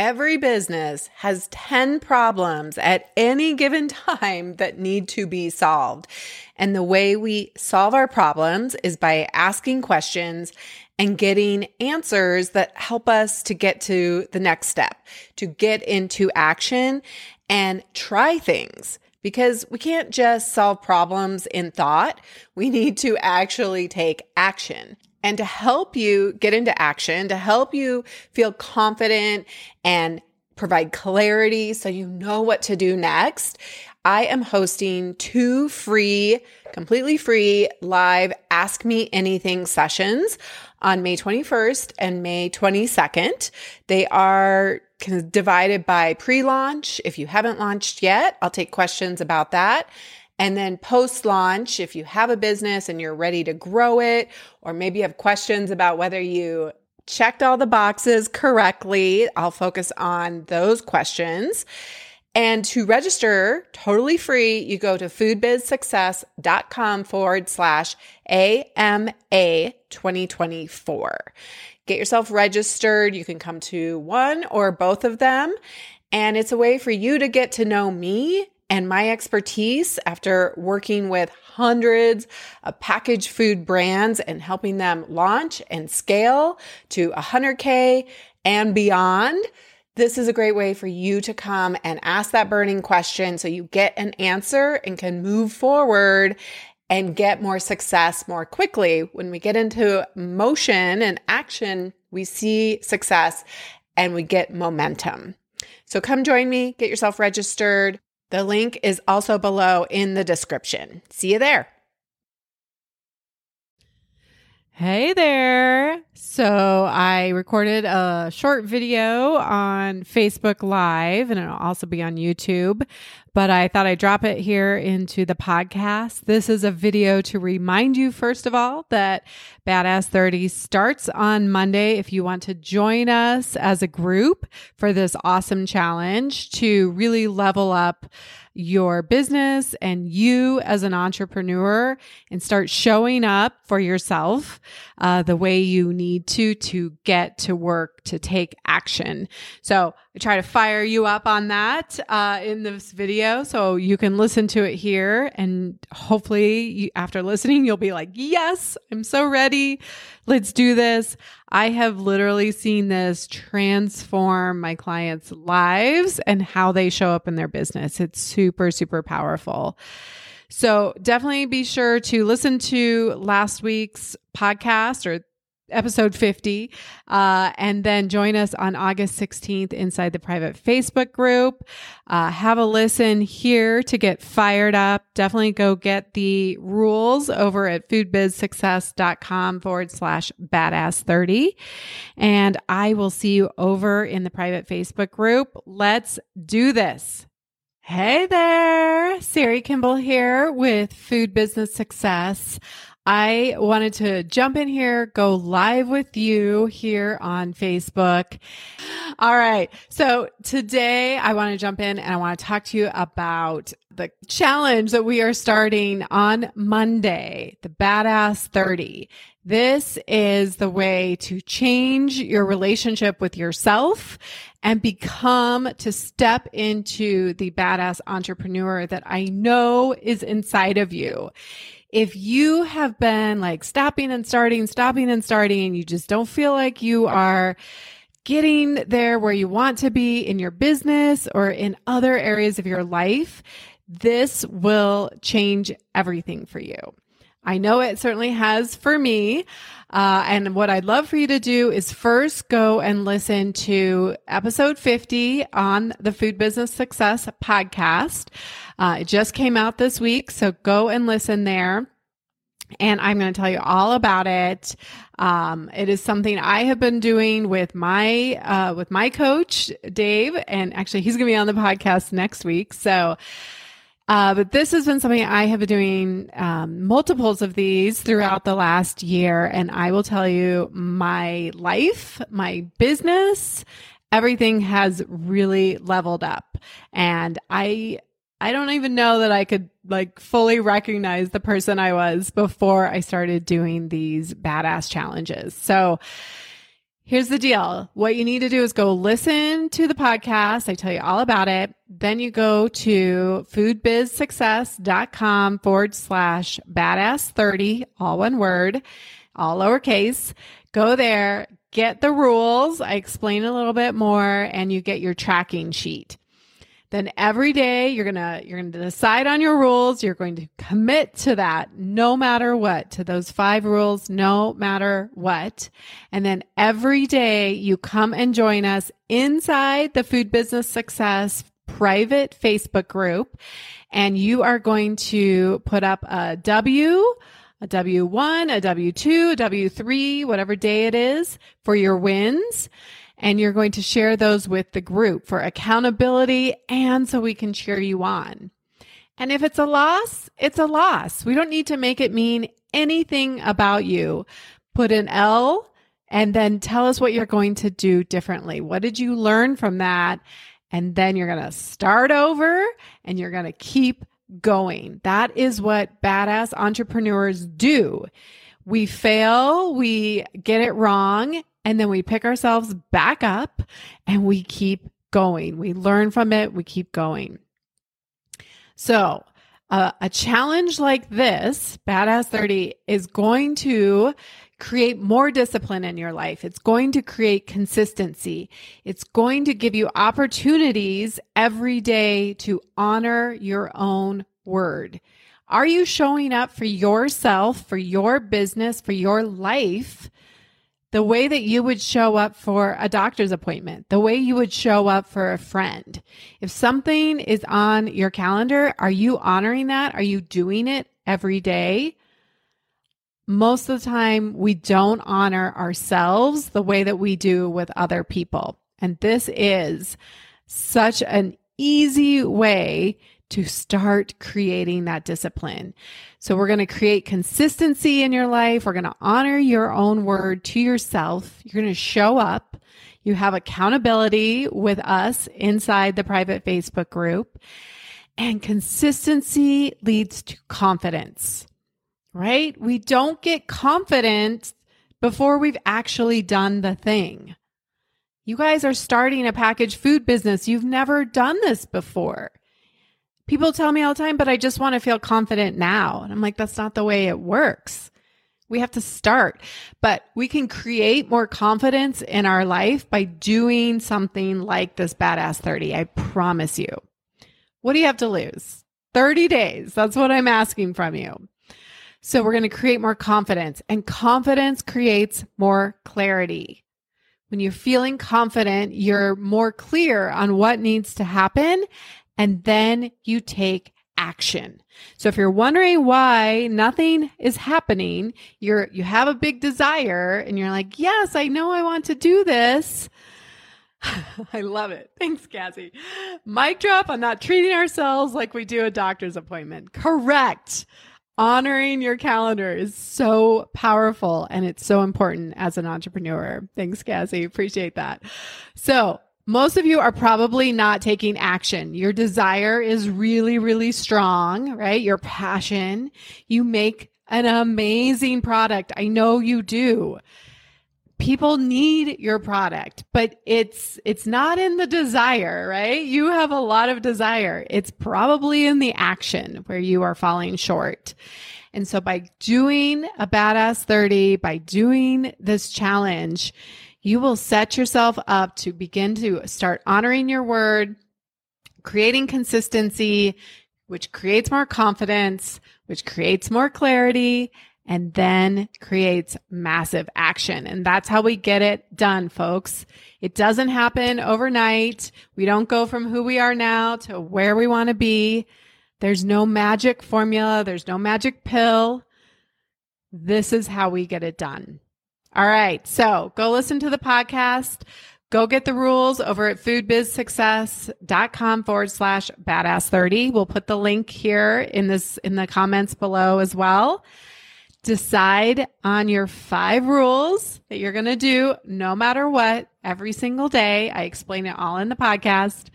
Every business has 10 problems at any given time that need to be solved. And the way we solve our problems is by asking questions and getting answers that help us to get to the next step, to get into action and try things because we can't just solve problems in thought. We need to actually take action. And to help you get into action, to help you feel confident and provide clarity so you know what to do next, I am hosting two free, completely free live Ask Me Anything sessions on May 21st and May 22nd. They are divided by pre launch. If you haven't launched yet, I'll take questions about that. And then post launch, if you have a business and you're ready to grow it, or maybe you have questions about whether you checked all the boxes correctly, I'll focus on those questions. And to register totally free, you go to foodbizsuccess.com forward slash AMA 2024. Get yourself registered. You can come to one or both of them. And it's a way for you to get to know me and my expertise after working with hundreds of packaged food brands and helping them launch and scale to 100K and beyond. This is a great way for you to come and ask that burning question so you get an answer and can move forward and get more success more quickly. When we get into motion and action, we see success and we get momentum. So come join me, get yourself registered. The link is also below in the description. See you there. Hey there. So I recorded a short video on Facebook Live and it'll also be on YouTube, but I thought I'd drop it here into the podcast. This is a video to remind you, first of all, that Badass 30 starts on Monday. If you want to join us as a group for this awesome challenge to really level up your business and you as an entrepreneur and start showing up for yourself uh, the way you need to to get to work to take action. So I try to fire you up on that uh, in this video so you can listen to it here. And hopefully, you, after listening, you'll be like, Yes, I'm so ready. Let's do this. I have literally seen this transform my clients' lives and how they show up in their business. It's super, super powerful. So definitely be sure to listen to last week's podcast or episode 50. Uh, and then join us on August 16th inside the private Facebook group. Uh, have a listen here to get fired up. Definitely go get the rules over at foodbizsuccess.com forward slash badass 30. And I will see you over in the private Facebook group. Let's do this. Hey there, Sari Kimball here with Food Business Success. I wanted to jump in here, go live with you here on Facebook. All right. So today I want to jump in and I want to talk to you about the challenge that we are starting on Monday, the Badass 30. This is the way to change your relationship with yourself and become to step into the badass entrepreneur that I know is inside of you if you have been like stopping and starting, stopping and starting, and you just don't feel like you are getting there where you want to be in your business or in other areas of your life, this will change everything for you. I know it certainly has for me. Uh, and what I'd love for you to do is first go and listen to episode 50 on the Food Business Success podcast. Uh, it just came out this week, so go and listen there. And I'm going to tell you all about it. Um, it is something I have been doing with my uh, with my coach Dave, and actually he's going to be on the podcast next week. So uh, but this has been something I have been doing um, multiples of these throughout the last year. And I will tell you, my life, my business, everything has really leveled up. And I, I don't even know that I could like fully recognize the person I was before I started doing these badass challenges. So, Here's the deal. What you need to do is go listen to the podcast. I tell you all about it. Then you go to foodbizsuccess.com forward slash badass 30, all one word, all lowercase. Go there, get the rules. I explain a little bit more and you get your tracking sheet. Then every day you're going to you're going to decide on your rules, you're going to commit to that no matter what, to those 5 rules no matter what. And then every day you come and join us inside the Food Business Success private Facebook group. And you are going to put up a W a W1, a W2, a W3, whatever day it is for your wins and you're going to share those with the group for accountability and so we can cheer you on. And if it's a loss, it's a loss. We don't need to make it mean anything about you. Put an L and then tell us what you're going to do differently. What did you learn from that? And then you're going to start over and you're going to keep going. That is what badass entrepreneurs do. We fail, we get it wrong, and then we pick ourselves back up and we keep going. We learn from it, we keep going. So, uh, a challenge like this, Badass 30, is going to create more discipline in your life. It's going to create consistency. It's going to give you opportunities every day to honor your own word. Are you showing up for yourself, for your business, for your life the way that you would show up for a doctor's appointment, the way you would show up for a friend. If something is on your calendar, are you honoring that? Are you doing it every day? Most of the time, we don't honor ourselves the way that we do with other people. And this is such an easy way to start creating that discipline. So we're going to create consistency in your life. We're going to honor your own word to yourself. You're going to show up. You have accountability with us inside the private Facebook group. And consistency leads to confidence, right? We don't get confident before we've actually done the thing. You guys are starting a packaged food business. You've never done this before. People tell me all the time, but I just want to feel confident now. And I'm like, that's not the way it works. We have to start, but we can create more confidence in our life by doing something like this badass 30. I promise you. What do you have to lose? 30 days. That's what I'm asking from you. So we're going to create more confidence and confidence creates more clarity. When you're feeling confident, you're more clear on what needs to happen and then you take action. So if you're wondering why nothing is happening, you're you have a big desire and you're like, "Yes, I know I want to do this." I love it. Thanks, Cassie. Mic drop on not treating ourselves like we do a doctor's appointment. Correct. Honoring your calendar is so powerful and it's so important as an entrepreneur. Thanks, Cassie. Appreciate that. So most of you are probably not taking action. Your desire is really, really strong, right? Your passion. You make an amazing product. I know you do. People need your product, but it's it's not in the desire, right? You have a lot of desire. It's probably in the action where you are falling short. And so by doing a badass 30, by doing this challenge, you will set yourself up to begin to start honoring your word, creating consistency, which creates more confidence, which creates more clarity, and then creates massive action. And that's how we get it done, folks. It doesn't happen overnight. We don't go from who we are now to where we want to be. There's no magic formula. There's no magic pill. This is how we get it done. All right. So go listen to the podcast. Go get the rules over at foodbizsuccess.com forward slash badass 30. We'll put the link here in this, in the comments below as well. Decide on your five rules that you're going to do no matter what every single day. I explain it all in the podcast.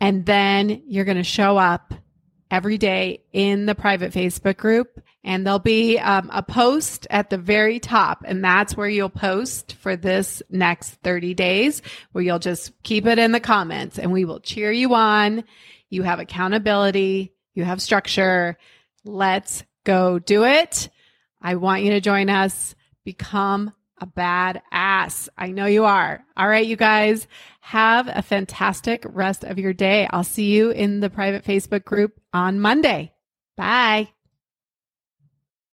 And then you're going to show up every day in the private Facebook group. And there'll be um, a post at the very top, and that's where you'll post for this next 30 days, where you'll just keep it in the comments and we will cheer you on. You have accountability, you have structure. Let's go do it. I want you to join us. Become a bad ass. I know you are. All right, you guys have a fantastic rest of your day. I'll see you in the private Facebook group on Monday. Bye.